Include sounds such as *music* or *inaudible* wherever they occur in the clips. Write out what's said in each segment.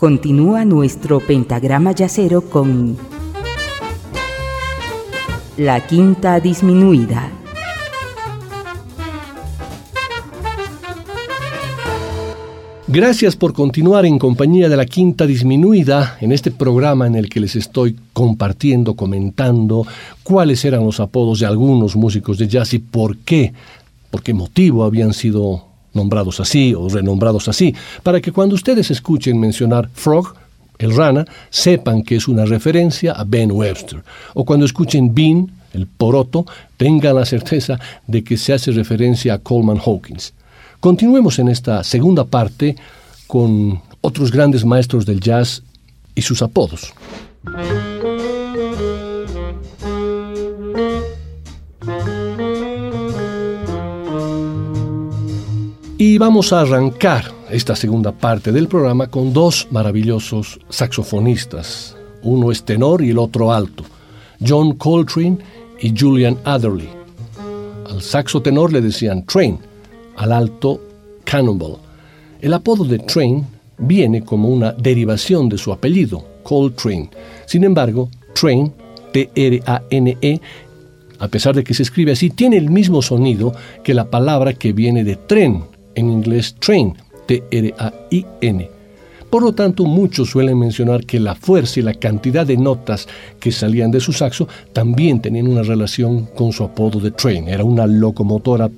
Continúa nuestro pentagrama yacero con la quinta disminuida. Gracias por continuar en compañía de la Quinta Disminuida en este programa en el que les estoy compartiendo, comentando cuáles eran los apodos de algunos músicos de jazz y por qué, por qué motivo habían sido nombrados así o renombrados así, para que cuando ustedes escuchen mencionar Frog, el rana, sepan que es una referencia a Ben Webster. O cuando escuchen Bean, el poroto, tengan la certeza de que se hace referencia a Coleman Hawkins. Continuemos en esta segunda parte con otros grandes maestros del jazz y sus apodos. Y vamos a arrancar esta segunda parte del programa con dos maravillosos saxofonistas. Uno es tenor y el otro alto. John Coltrane y Julian Adderley. Al saxo tenor le decían Train al alto Cannonball. El apodo de Train viene como una derivación de su apellido, Coltrane. Sin embargo, Train, T-R-A-N-E, a pesar de que se escribe así, tiene el mismo sonido que la palabra que viene de tren, en inglés train, T-R-A-I-N. Por lo tanto, muchos suelen mencionar que la fuerza y la cantidad de notas que salían de su saxo también tenían una relación con su apodo de Train. Era una locomotora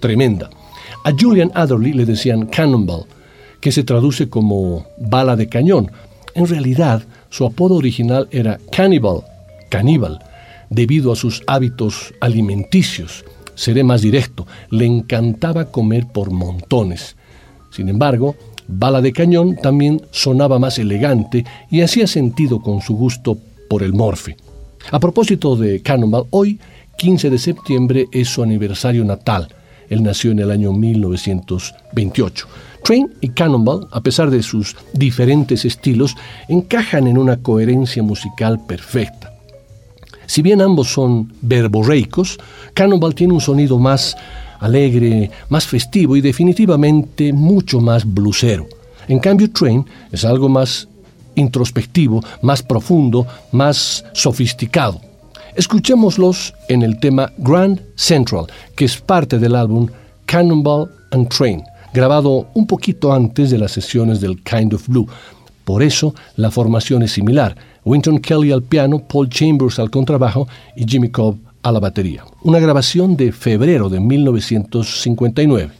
tremenda. A Julian Adderley le decían Cannonball, que se traduce como bala de cañón. En realidad, su apodo original era Cannibal, caníbal, debido a sus hábitos alimenticios. Seré más directo, le encantaba comer por montones. Sin embargo, bala de cañón también sonaba más elegante y hacía sentido con su gusto por el morfe. A propósito de Cannonball, hoy, 15 de septiembre, es su aniversario natal. Él nació en el año 1928. Train y Cannonball, a pesar de sus diferentes estilos, encajan en una coherencia musical perfecta. Si bien ambos son verborreicos, Cannonball tiene un sonido más alegre, más festivo y definitivamente mucho más blusero. En cambio, Train es algo más introspectivo, más profundo, más sofisticado. Escuchémoslos en el tema Grand Central, que es parte del álbum Cannonball and Train, grabado un poquito antes de las sesiones del Kind of Blue. Por eso la formación es similar. Winton Kelly al piano, Paul Chambers al contrabajo y Jimmy Cobb a la batería. Una grabación de febrero de 1959.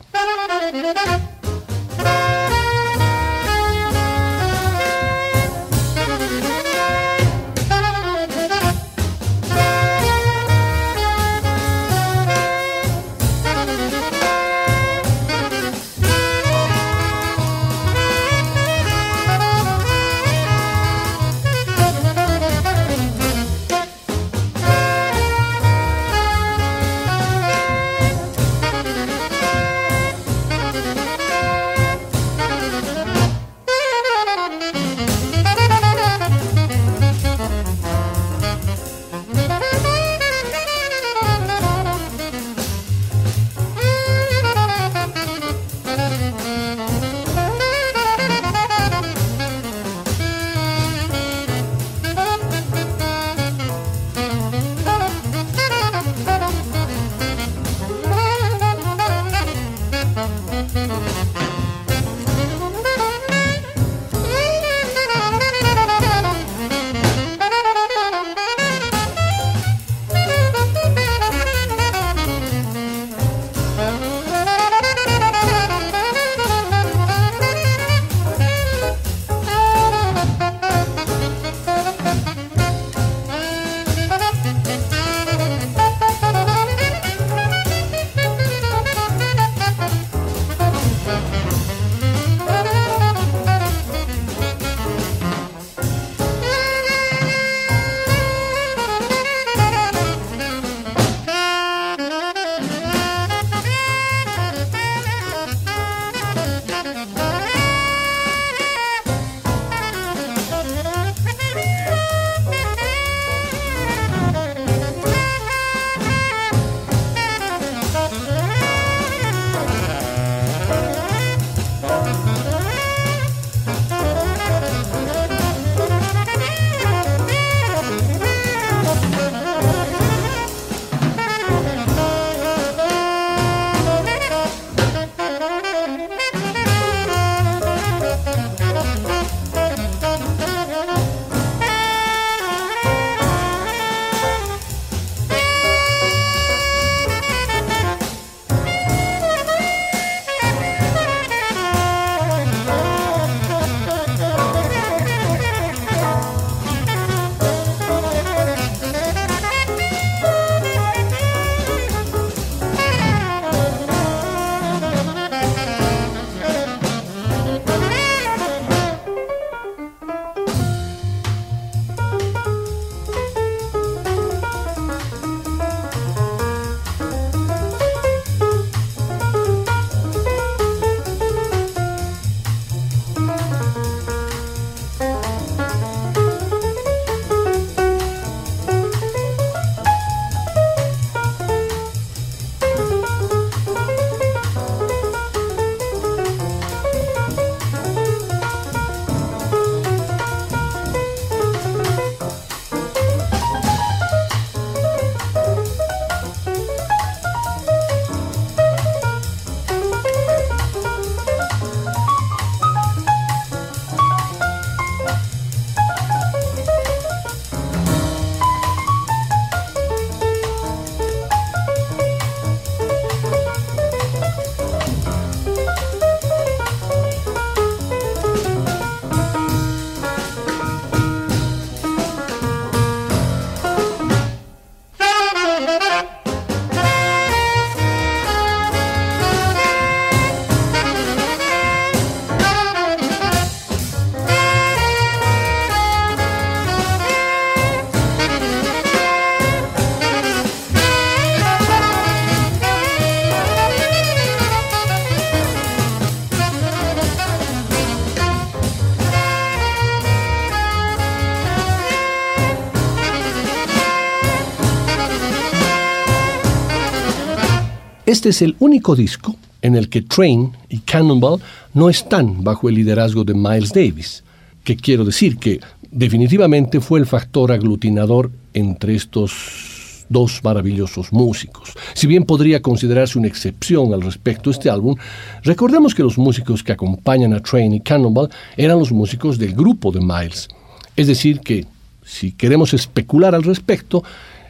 Este es el único disco en el que Train y Cannonball no están bajo el liderazgo de Miles Davis, que quiero decir que definitivamente fue el factor aglutinador entre estos dos maravillosos músicos. Si bien podría considerarse una excepción al respecto de este álbum, recordemos que los músicos que acompañan a Train y Cannonball eran los músicos del grupo de Miles. Es decir, que si queremos especular al respecto,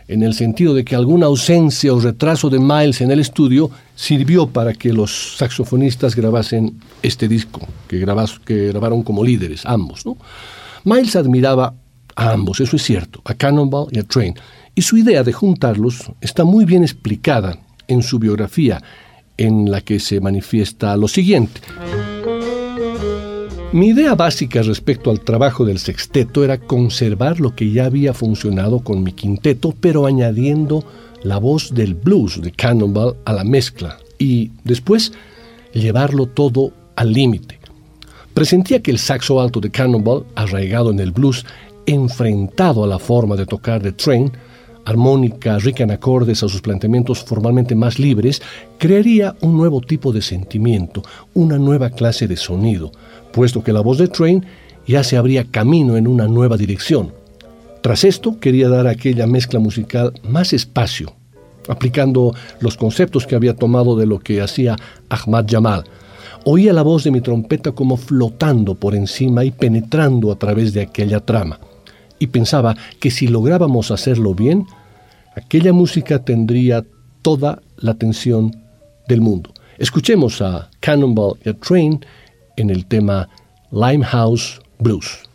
en el sentido de que alguna ausencia o retraso de Miles en el estudio sirvió para que los saxofonistas grabasen este disco, que, que grabaron como líderes, ambos. ¿no? Miles admiraba a ambos, eso es cierto, a Cannonball y a Train, y su idea de juntarlos está muy bien explicada en su biografía, en la que se manifiesta lo siguiente. Mi idea básica respecto al trabajo del sexteto era conservar lo que ya había funcionado con mi quinteto, pero añadiendo la voz del blues de Cannonball a la mezcla y después llevarlo todo al límite. Presentía que el saxo alto de Cannonball, arraigado en el blues, enfrentado a la forma de tocar de Train, armónica rica en acordes a sus planteamientos formalmente más libres, crearía un nuevo tipo de sentimiento, una nueva clase de sonido, puesto que la voz de Train ya se abría camino en una nueva dirección. Tras esto, quería dar a aquella mezcla musical más espacio, aplicando los conceptos que había tomado de lo que hacía Ahmad Jamal. Oía la voz de mi trompeta como flotando por encima y penetrando a través de aquella trama. Y pensaba que si lográbamos hacerlo bien, aquella música tendría toda la atención del mundo. Escuchemos a Cannonball y a Train en el tema Limehouse Blues.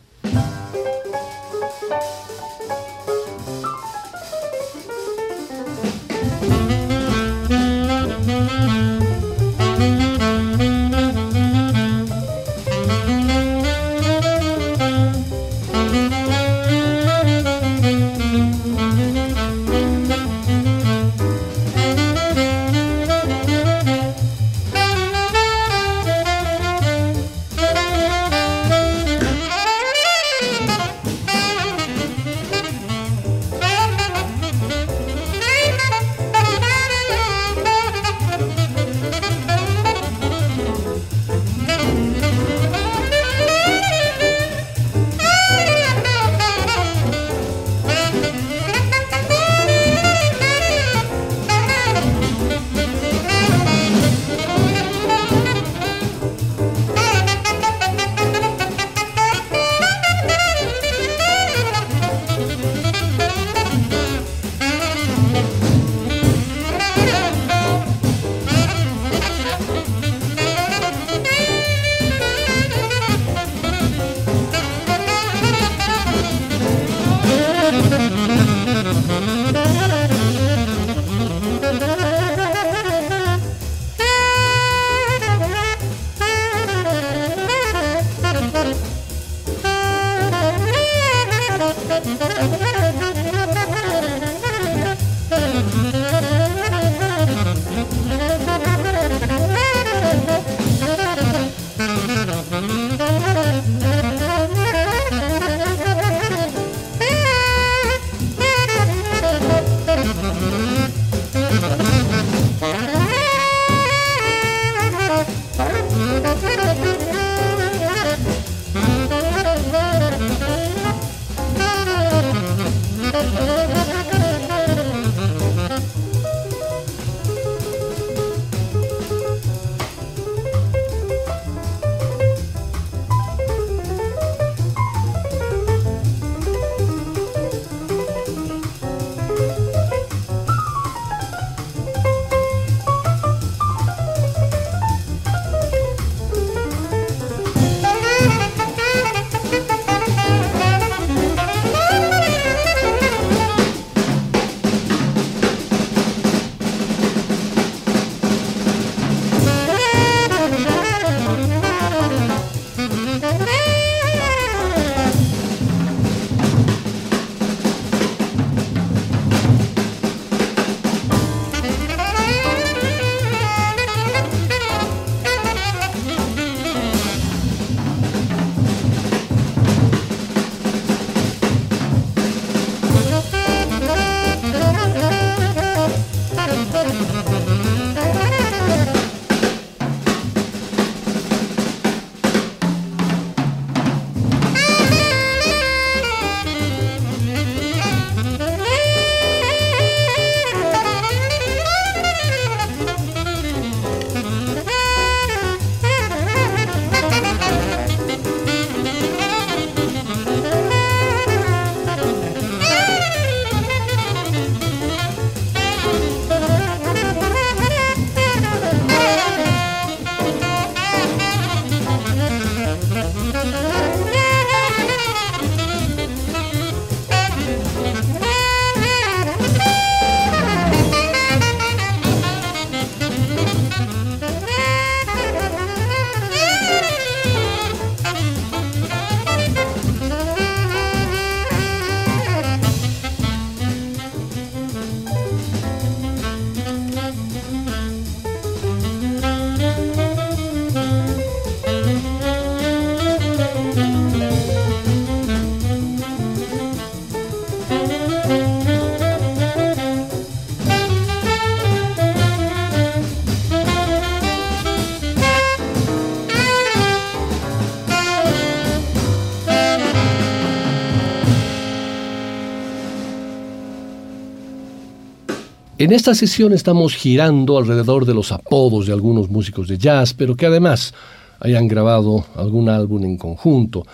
En esta sesión estamos girando alrededor de los apodos de algunos músicos de jazz, pero que además hayan grabado algún álbum en conjunto.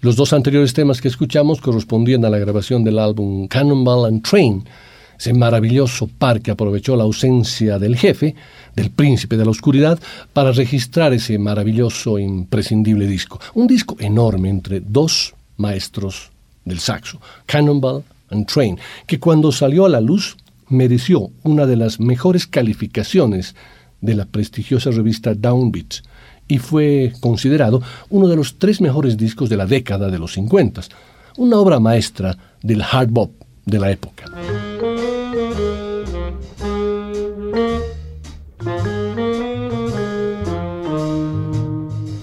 Los dos anteriores temas que escuchamos correspondían a la grabación del álbum Cannonball and Train, ese maravilloso par que aprovechó la ausencia del jefe, del príncipe de la oscuridad, para registrar ese maravilloso imprescindible disco. Un disco enorme entre dos maestros del saxo, Cannonball and Train, que cuando salió a la luz mereció una de las mejores calificaciones de la prestigiosa revista Downbeat y fue considerado uno de los tres mejores discos de la década de los 50, una obra maestra del hard bop de la época.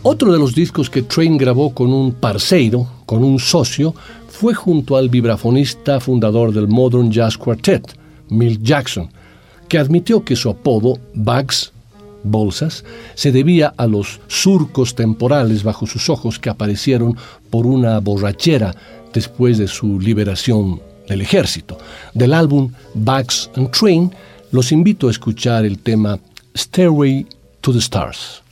Otro de los discos que Train grabó con un parceiro, con un socio, fue junto al vibrafonista fundador del Modern Jazz Quartet, Milt Jackson, que admitió que su apodo, Bugs, bolsas, se debía a los surcos temporales bajo sus ojos que aparecieron por una borrachera después de su liberación del ejército. Del álbum Bags and Train, los invito a escuchar el tema Stairway to the Stars.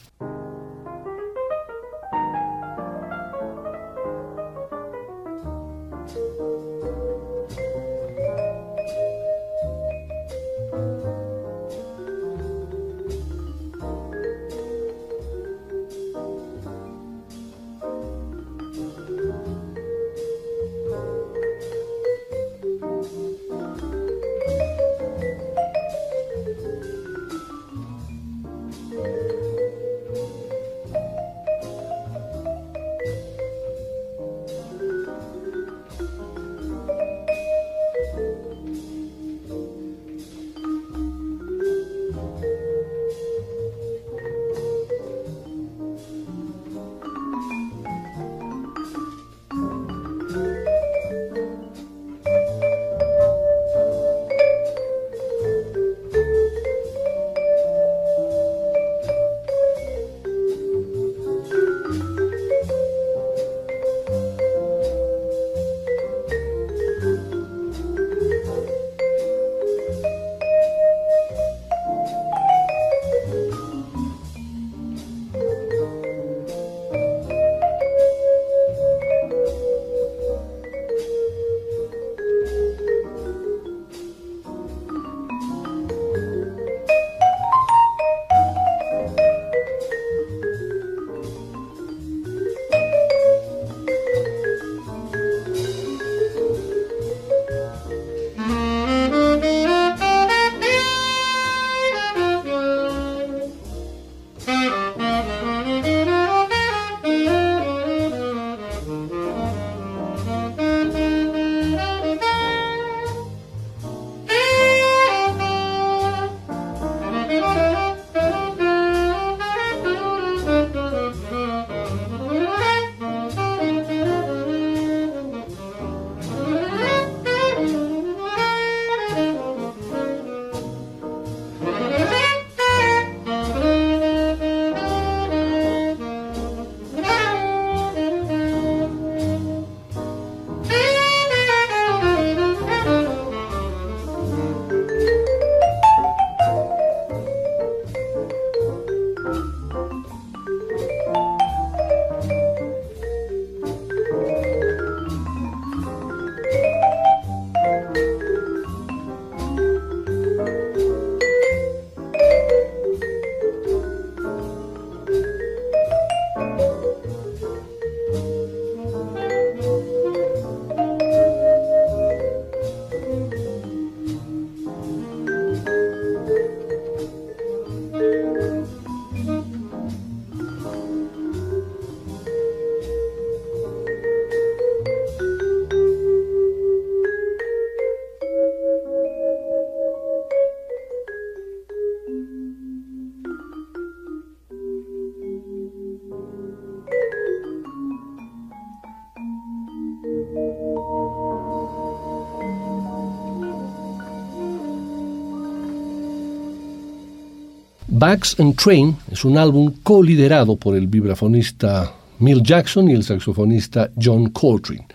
Bags and Train es un álbum co-liderado por el vibrafonista Mill Jackson y el saxofonista John Coltrane.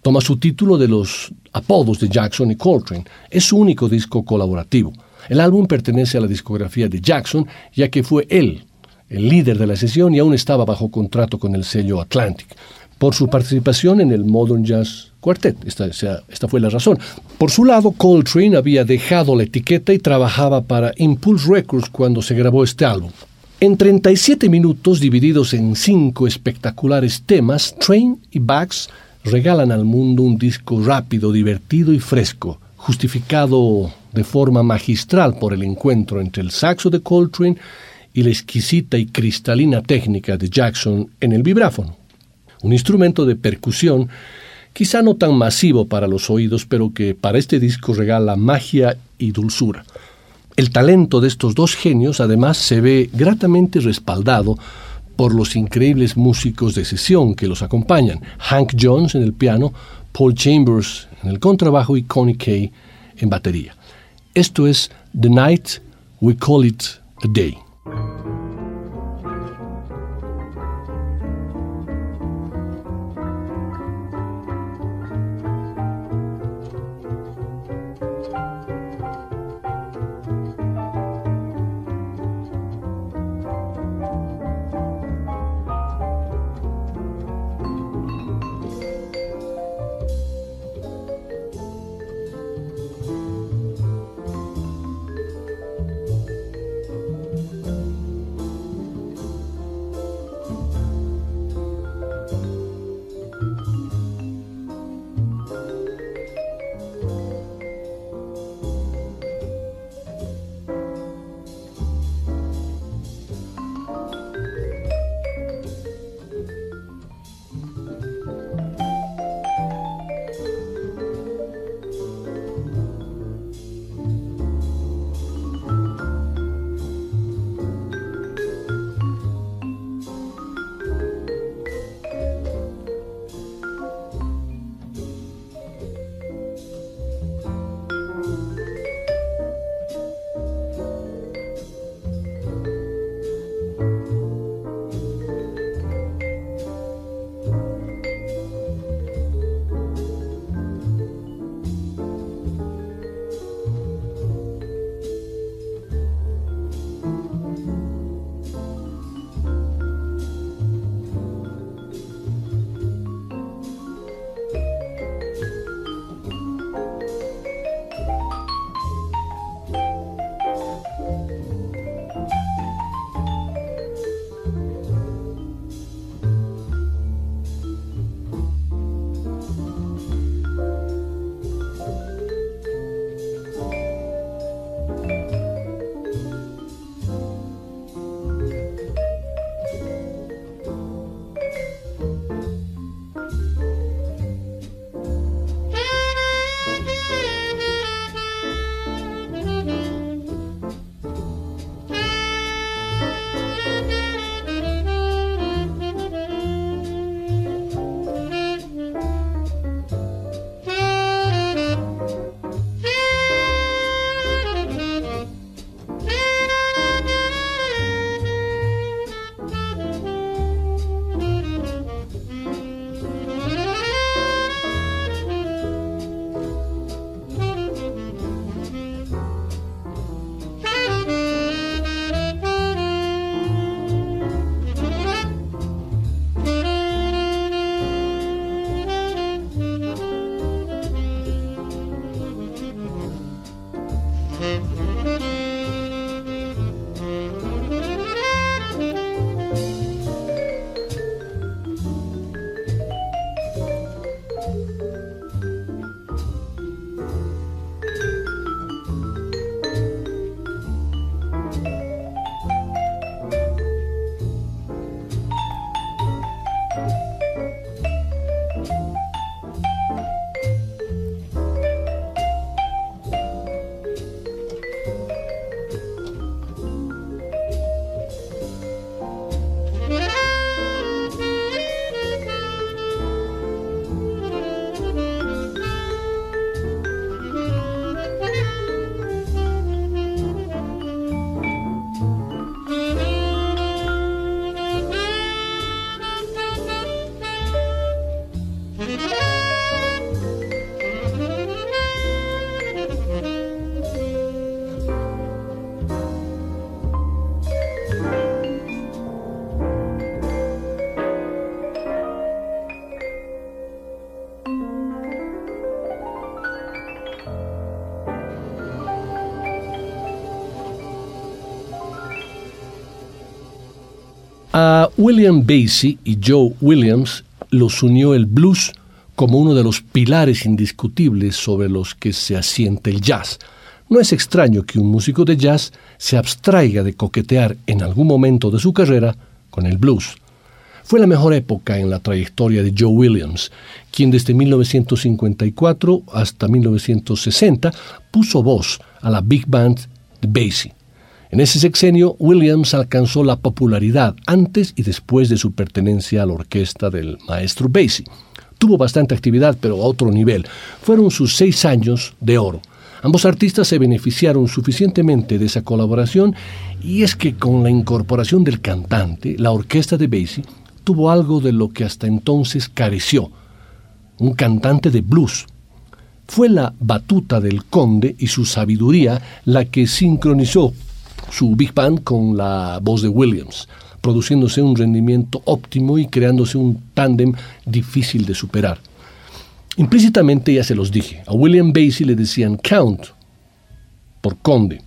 Toma su título de los apodos de Jackson y Coltrane. Es su único disco colaborativo. El álbum pertenece a la discografía de Jackson, ya que fue él el líder de la sesión y aún estaba bajo contrato con el sello Atlantic, por su participación en el Modern Jazz Quartet. Esta, fue la razón. Por su lado, Coltrane había dejado la etiqueta y trabajaba para Impulse Records cuando se grabó este álbum. En 37 minutos, divididos en cinco espectaculares temas, Train y Bax regalan al mundo un disco rápido, divertido y fresco, justificado de forma magistral por el encuentro entre el saxo de Coltrane y la exquisita y cristalina técnica de Jackson en el vibráfono. Un instrumento de percusión quizá no tan masivo para los oídos, pero que para este disco regala magia y dulzura. El talento de estos dos genios además se ve gratamente respaldado por los increíbles músicos de sesión que los acompañan, Hank Jones en el piano, Paul Chambers en el contrabajo y Connie Kay en batería. Esto es The Night We Call It a Day. William Basie y Joe Williams los unió el blues como uno de los pilares indiscutibles sobre los que se asiente el jazz. No es extraño que un músico de jazz se abstraiga de coquetear en algún momento de su carrera con el blues. Fue la mejor época en la trayectoria de Joe Williams, quien desde 1954 hasta 1960 puso voz a la big band de Basie. En ese sexenio, Williams alcanzó la popularidad antes y después de su pertenencia a la orquesta del maestro Basie. Tuvo bastante actividad, pero a otro nivel. Fueron sus seis años de oro. Ambos artistas se beneficiaron suficientemente de esa colaboración y es que con la incorporación del cantante, la orquesta de Basie tuvo algo de lo que hasta entonces careció, un cantante de blues. Fue la batuta del conde y su sabiduría la que sincronizó su big band con la voz de Williams, produciéndose un rendimiento óptimo y creándose un tándem difícil de superar. Implícitamente ya se los dije, a William Basie le decían Count por conde.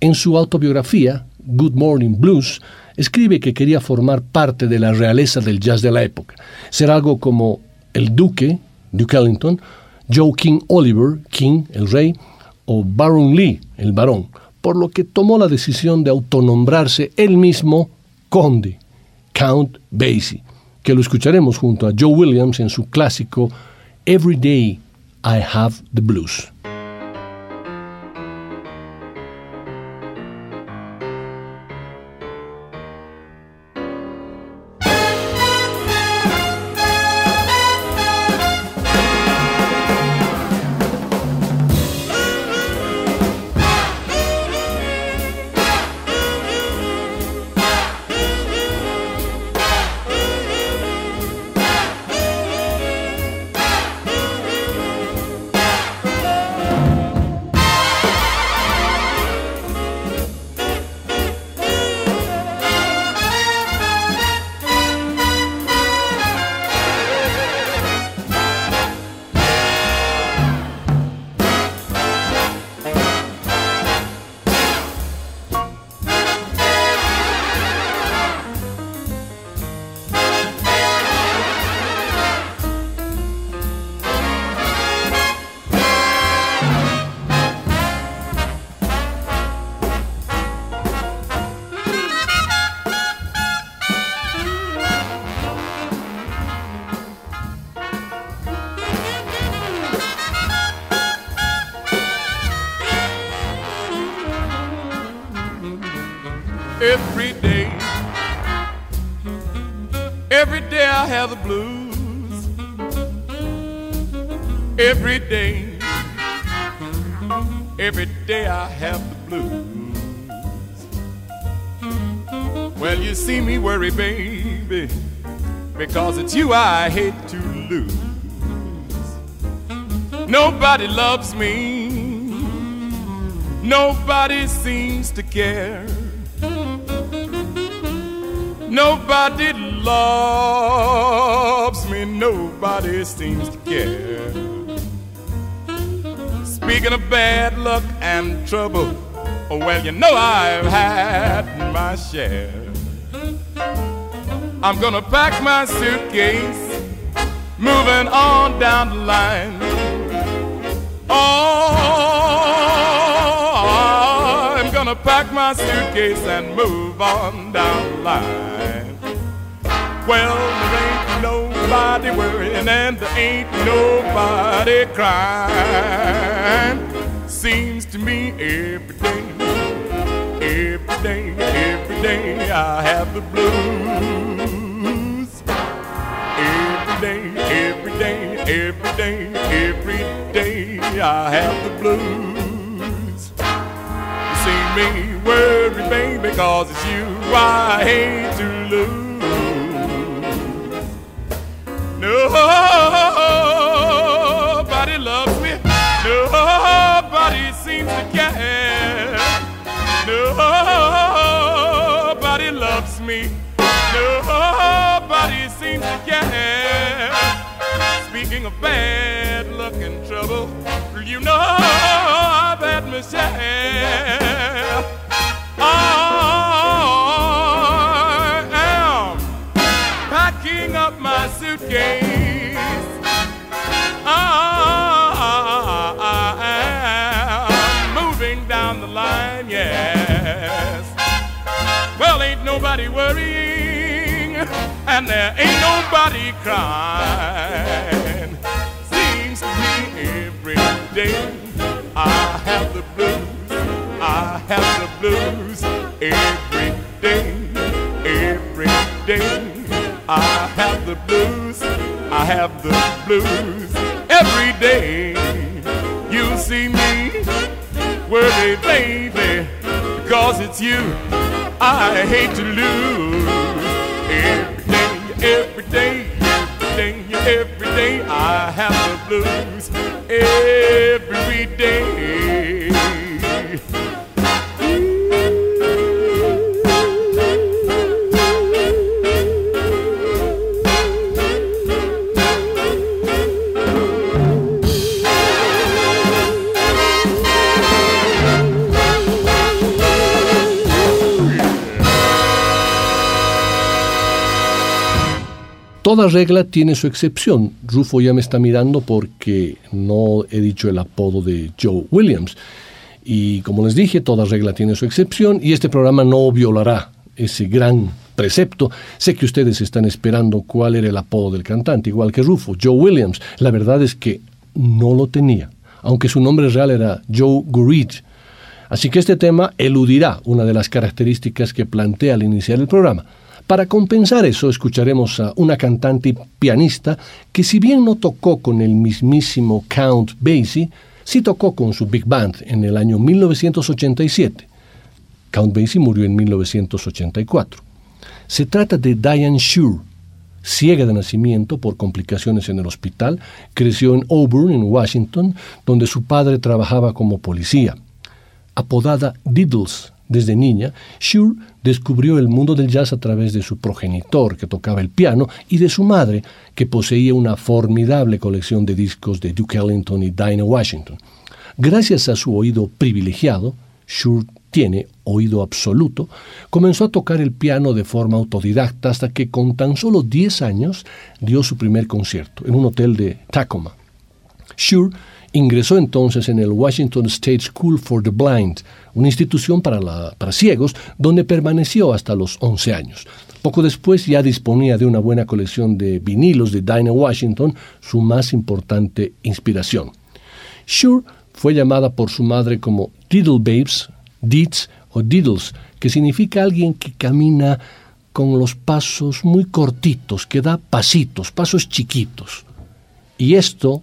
En su autobiografía, Good Morning Blues, escribe que quería formar parte de la realeza del jazz de la época, ser algo como el duque, Duke Ellington, Joe King Oliver, King, el rey, o Baron Lee, el barón, por lo que tomó la decisión de autonombrarse él mismo conde, Count Basie, que lo escucharemos junto a Joe Williams en su clásico Every Day I Have the Blues. It's you I hate to lose. Nobody loves me. Nobody seems to care. Nobody loves me. Nobody seems to care. Speaking of bad luck and trouble, oh, well, you know I've had my share. I'm gonna pack my suitcase, moving on down the line. Oh, I'm gonna pack my suitcase and move on down the line. Well, there ain't nobody worrying and there ain't nobody crying. Seems to me every every day I have the blues day, every day, every day, every day I have the blues. You see me worry, baby, cause it's you I hate to lose. Nobody loves me, nobody seems to care. Nobody me, nobody seems to care. Speaking of bad luck and trouble, you know I've had my share. I am packing up my suitcase. And there ain't nobody crying. Seems to me every day I have the blues, I have the blues every day, every day. I have the blues, I have the blues every day. You see me worry, baby, because it's you I hate to lose. Day, every day, every day, I have the blues every day. Toda regla tiene su excepción. Rufo ya me está mirando porque no he dicho el apodo de Joe Williams. Y como les dije, toda regla tiene su excepción y este programa no violará ese gran precepto. Sé que ustedes están esperando cuál era el apodo del cantante, igual que Rufo, Joe Williams. La verdad es que no lo tenía, aunque su nombre real era Joe Gurridge. Así que este tema eludirá una de las características que plantea al iniciar el programa. Para compensar eso, escucharemos a una cantante y pianista que si bien no tocó con el mismísimo Count Basie, sí tocó con su big band en el año 1987. Count Basie murió en 1984. Se trata de Diane Shure, ciega de nacimiento por complicaciones en el hospital, creció en Auburn, en Washington, donde su padre trabajaba como policía. Apodada Diddles desde niña, Shure descubrió el mundo del jazz a través de su progenitor, que tocaba el piano, y de su madre, que poseía una formidable colección de discos de Duke Ellington y Dinah Washington. Gracias a su oído privilegiado, Shure tiene oído absoluto, comenzó a tocar el piano de forma autodidacta hasta que con tan solo 10 años dio su primer concierto en un hotel de Tacoma. Shure ingresó entonces en el Washington State School for the Blind, una institución para, para ciegos, donde permaneció hasta los 11 años. Poco después ya disponía de una buena colección de vinilos de Dinah Washington, su más importante inspiración. Shure fue llamada por su madre como Diddle Babes, Deeds o Diddles, que significa alguien que camina con los pasos muy cortitos, que da pasitos, pasos chiquitos. Y esto,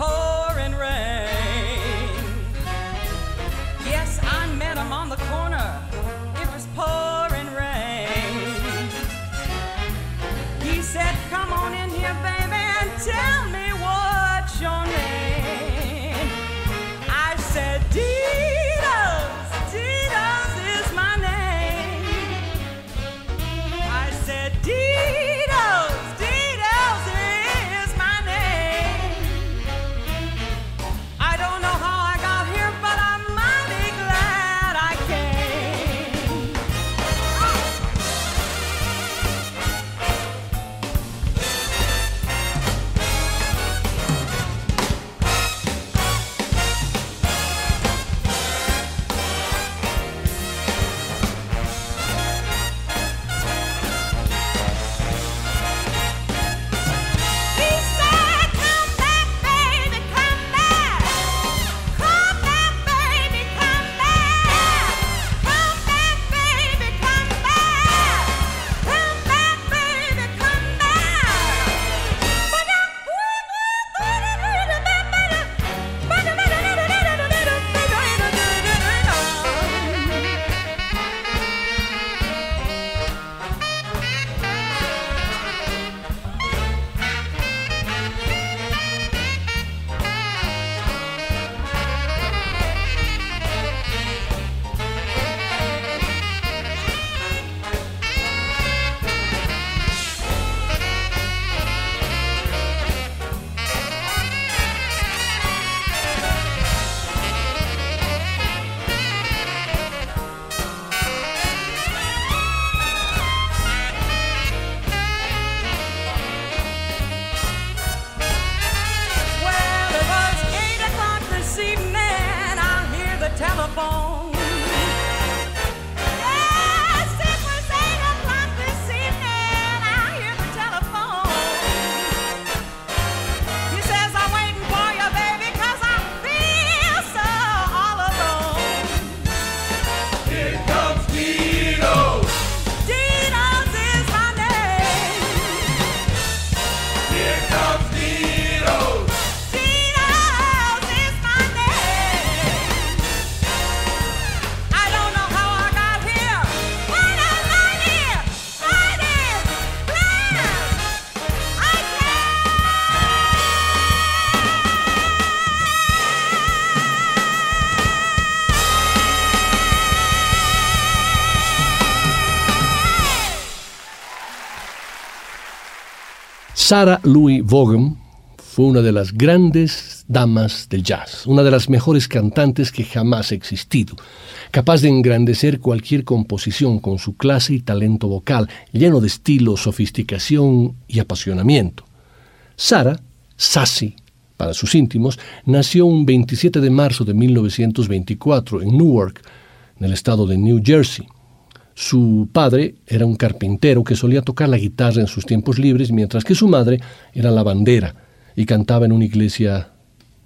pouring rain. Yes, I met him on the corner. Sarah Louis Vaughan fue una de las grandes damas del jazz, una de las mejores cantantes que jamás ha existido, capaz de engrandecer cualquier composición con su clase y talento vocal, lleno de estilo, sofisticación y apasionamiento. Sara, Sassy, para sus íntimos, nació un 27 de marzo de 1924 en Newark, en el estado de New Jersey. Su padre era un carpintero que solía tocar la guitarra en sus tiempos libres, mientras que su madre era lavandera y cantaba en una iglesia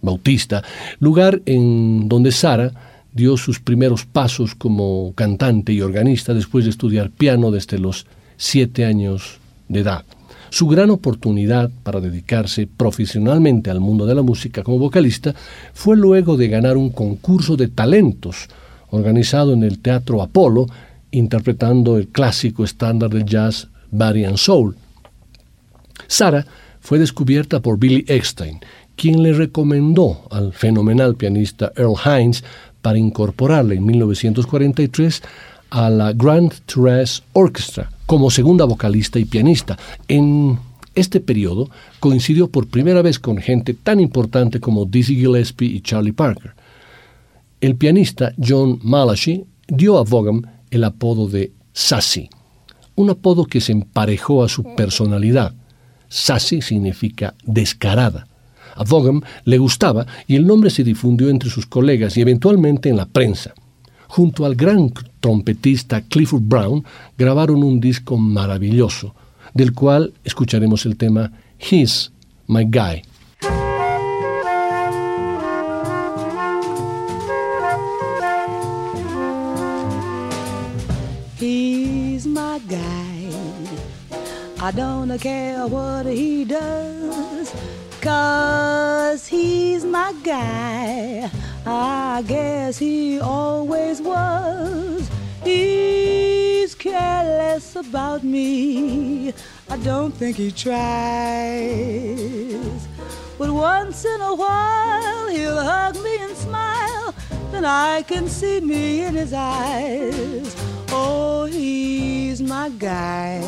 bautista, lugar en donde Sara dio sus primeros pasos como cantante y organista después de estudiar piano desde los siete años de edad. Su gran oportunidad para dedicarse profesionalmente al mundo de la música como vocalista fue luego de ganar un concurso de talentos organizado en el Teatro Apolo, interpretando el clásico estándar del jazz Body and Soul. Sara fue descubierta por Billy Eckstein, quien le recomendó al fenomenal pianista Earl Hines para incorporarla en 1943 a la Grand Terrace Orchestra como segunda vocalista y pianista. En este periodo coincidió por primera vez con gente tan importante como Dizzy Gillespie y Charlie Parker. El pianista John Malachi dio a Vaughan el apodo de Sassy, un apodo que se emparejó a su personalidad. Sassy significa descarada. A Vaughan le gustaba y el nombre se difundió entre sus colegas y eventualmente en la prensa. Junto al gran trompetista Clifford Brown grabaron un disco maravilloso, del cual escucharemos el tema He's My Guy. I don't care what he does, cause he's my guy. I guess he always was. He's careless about me. I don't think he tries. But once in a while he'll hug me and smile. Then I can see me in his eyes. Oh, he's my guy.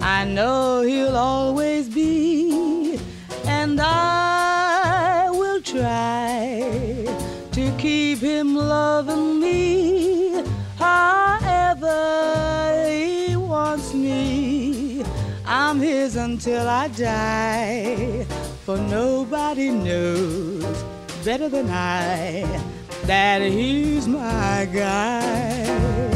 I know he'll always be. And I will try to keep him loving me however he wants me. I'm his until I die. For nobody knows better than I that he's my guy.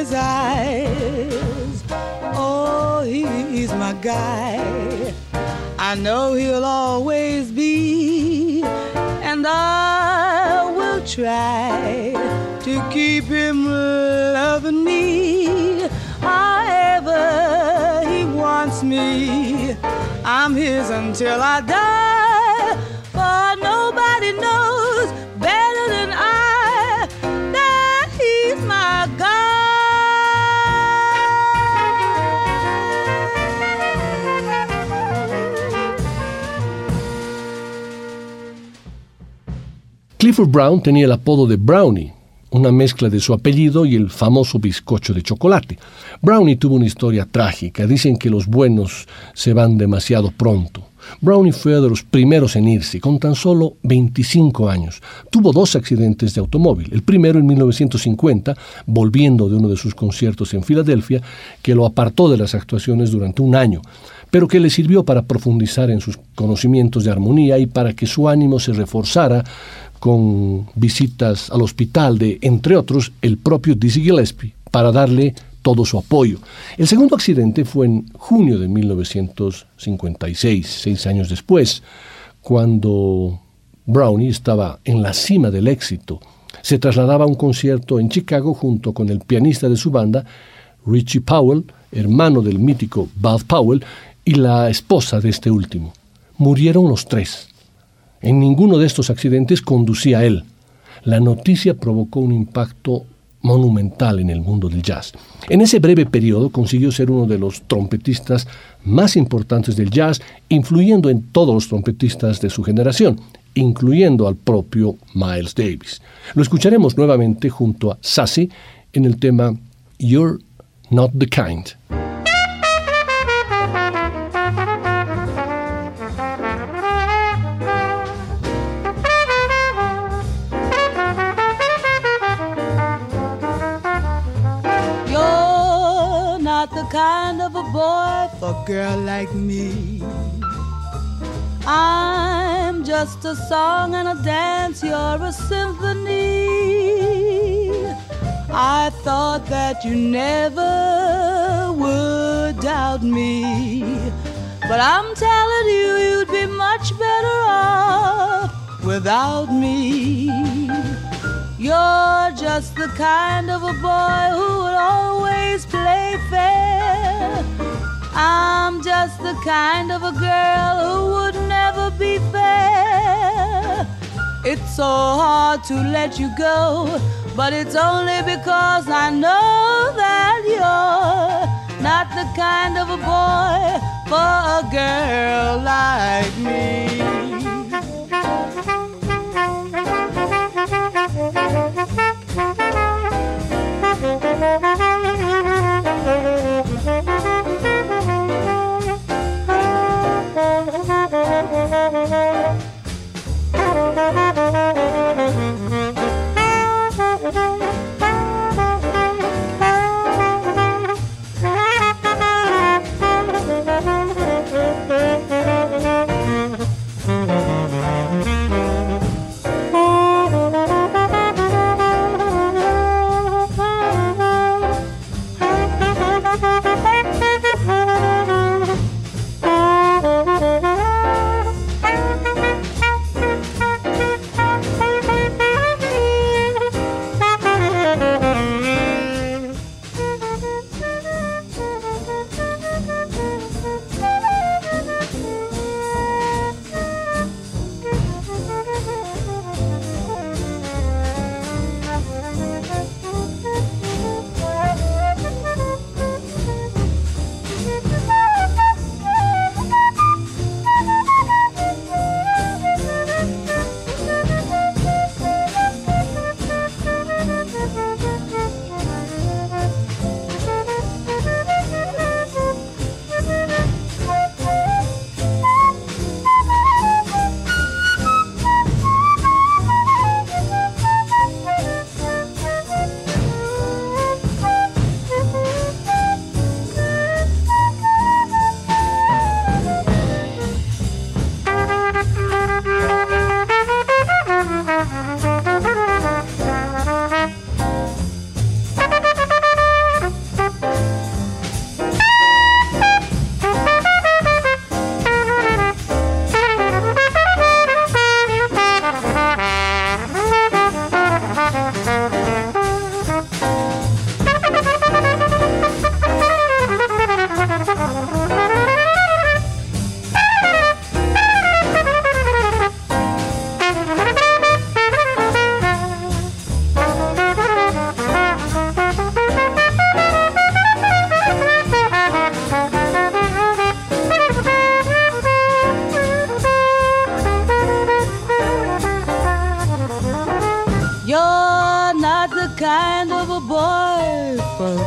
his eyes. Oh, he's my guy. I know he'll always be, and I will try to keep him loving me however he wants me. I'm his until I die, for nobody knows Clifford Brown tenía el apodo de Brownie, una mezcla de su apellido y el famoso bizcocho de chocolate. Brownie tuvo una historia trágica. Dicen que los buenos se van demasiado pronto. Brownie fue de los primeros en irse, con tan solo 25 años. Tuvo dos accidentes de automóvil. El primero en 1950, volviendo de uno de sus conciertos en Filadelfia, que lo apartó de las actuaciones durante un año, pero que le sirvió para profundizar en sus conocimientos de armonía y para que su ánimo se reforzara con visitas al hospital de, entre otros, el propio Dizzy Gillespie, para darle todo su apoyo. El segundo accidente fue en junio de 1956, seis años después, cuando Brownie estaba en la cima del éxito. Se trasladaba a un concierto en Chicago junto con el pianista de su banda, Richie Powell, hermano del mítico Bud Powell, y la esposa de este último. Murieron los tres. En ninguno de estos accidentes conducía él. La noticia provocó un impacto monumental en el mundo del jazz. En ese breve periodo consiguió ser uno de los trompetistas más importantes del jazz, influyendo en todos los trompetistas de su generación, incluyendo al propio Miles Davis. Lo escucharemos nuevamente junto a Sassy en el tema You're Not the Kind. Girl like me. I'm just a song and a dance, you're a symphony. I thought that you never would doubt me. But I'm telling you, you'd be much better off without me. You're just the kind of a boy who would always play fair. I'm just the kind of a girl who would never be fair. It's so hard to let you go, but it's only because I know that you're not the kind of a boy for a girl like me. Thank *laughs* you.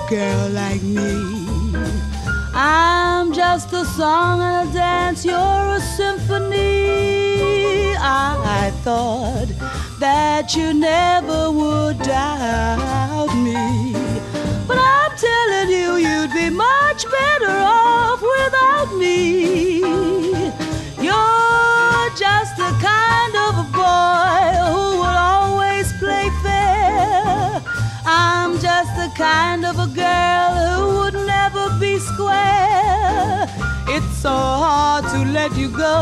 Girl like me. I'm just a song and a dance, you're a symphony. I, thought that you never would doubt me. But I'm telling you, you'd be much kind of a girl who would never be square. It's so hard to let you go,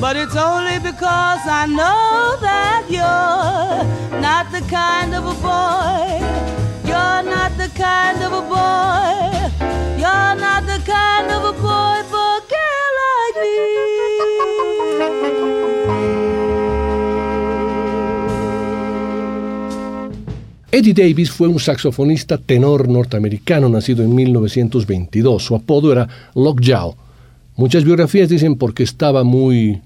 but it's only because I know that you're not the kind of a boy you're not the kind of a boy. You're not the kind of a boy for a girl like me. Eddie Davis fue un saxofonista tenor norteamericano nacido en 1922. Su apodo era Lockjaw. Muchas biografías dicen porque estaba muy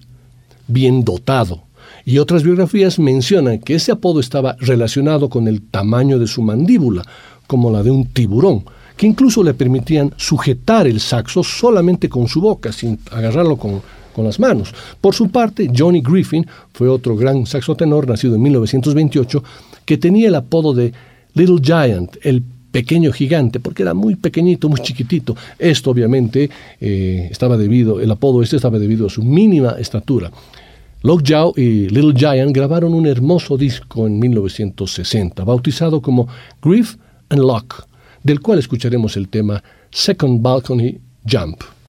bien dotado y otras biografías mencionan que ese apodo estaba relacionado con el tamaño de su mandíbula, como la de un tiburón, que incluso le permitían sujetar el saxo solamente con su boca, sin agarrarlo con, con las manos. Por su parte, Johnny Griffin fue otro gran saxotenor nacido en 1928 que tenía el apodo de Little Giant, el pequeño gigante, porque era muy pequeñito, muy chiquitito. Esto obviamente eh, estaba debido, el apodo este estaba debido a su mínima estatura. Lockjaw y Little Giant grabaron un hermoso disco en 1960, bautizado como Grief and Lock, del cual escucharemos el tema Second Balcony Jump.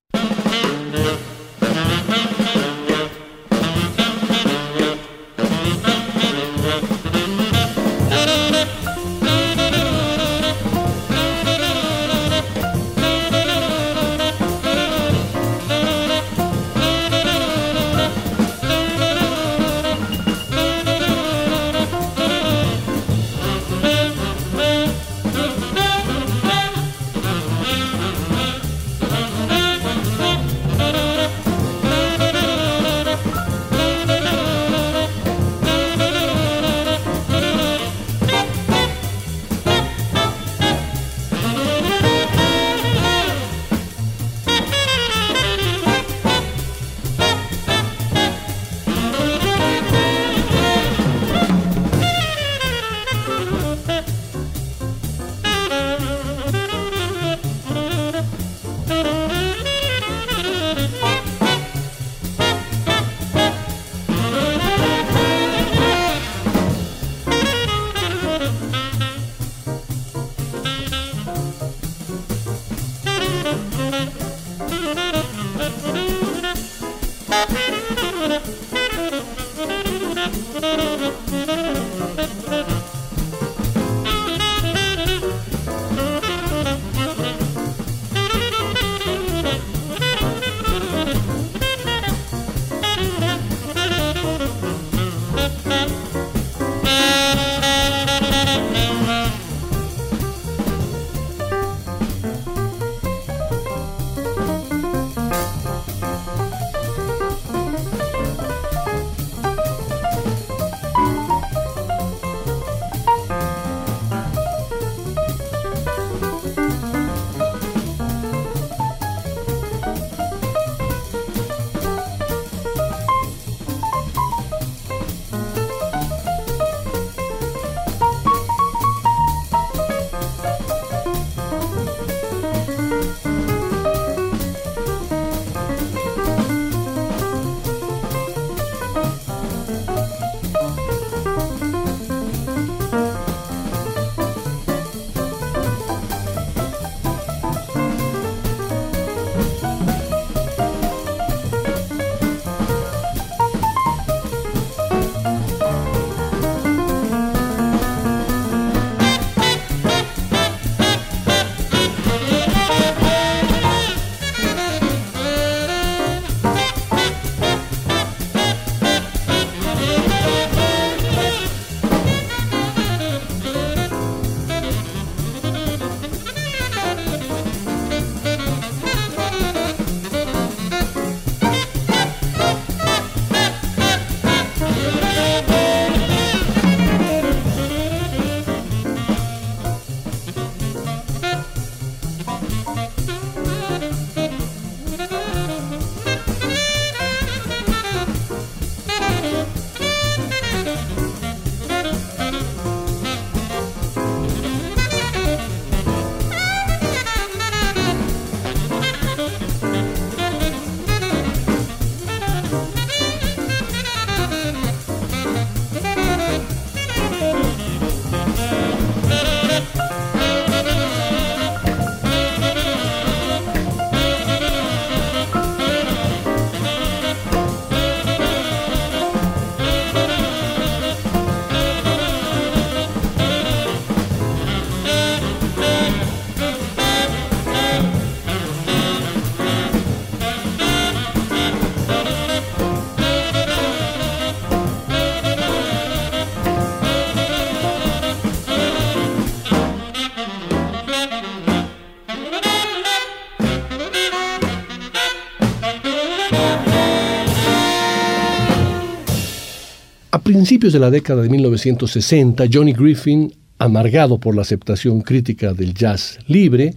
Principios de la década de 1960, Johnny Griffin, amargado por la aceptación crítica del jazz libre,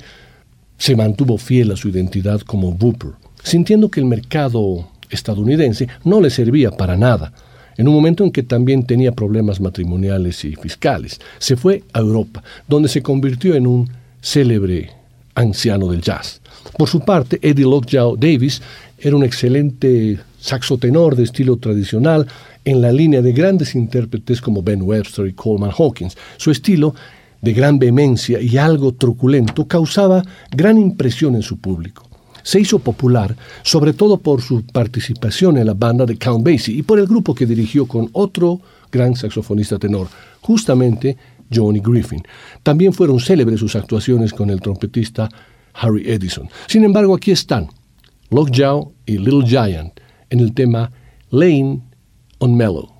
se mantuvo fiel a su identidad como Whooper, sintiendo que el mercado estadounidense no le servía para nada, en un momento en que también tenía problemas matrimoniales y fiscales. Se fue a Europa, donde se convirtió en un célebre anciano del jazz. Por su parte, Eddie Lockjaw Davis era un excelente saxotenor de estilo tradicional en la línea de grandes intérpretes como Ben Webster y Coleman Hawkins. Su estilo, de gran vehemencia y algo truculento, causaba gran impresión en su público. Se hizo popular sobre todo por su participación en la banda de Count Basie y por el grupo que dirigió con otro gran saxofonista tenor, justamente Johnny Griffin. También fueron célebres sus actuaciones con el trompetista Harry Edison. Sin embargo, aquí están Lockjaw y Little Giant en el tema Lane on mellow.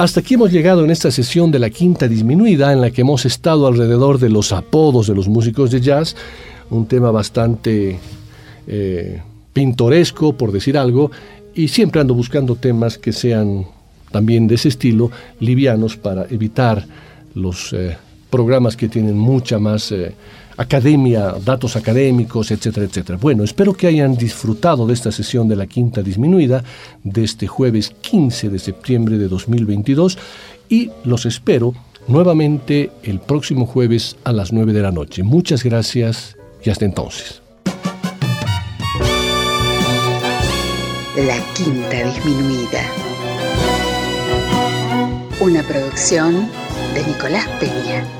Hasta aquí hemos llegado en esta sesión de la quinta disminuida en la que hemos estado alrededor de los apodos de los músicos de jazz, un tema bastante eh, pintoresco, por decir algo, y siempre ando buscando temas que sean también de ese estilo, livianos, para evitar los eh, programas que tienen mucha más eh, academia, datos académicos, etcétera, etcétera. Bueno, espero que hayan disfrutado de esta sesión de la quinta disminuida de este jueves 15 de septiembre de 2022 y los espero nuevamente el próximo jueves a las 9 de la noche. Muchas gracias y hasta entonces. La quinta disminuida. Una producción de Nicolás Peña.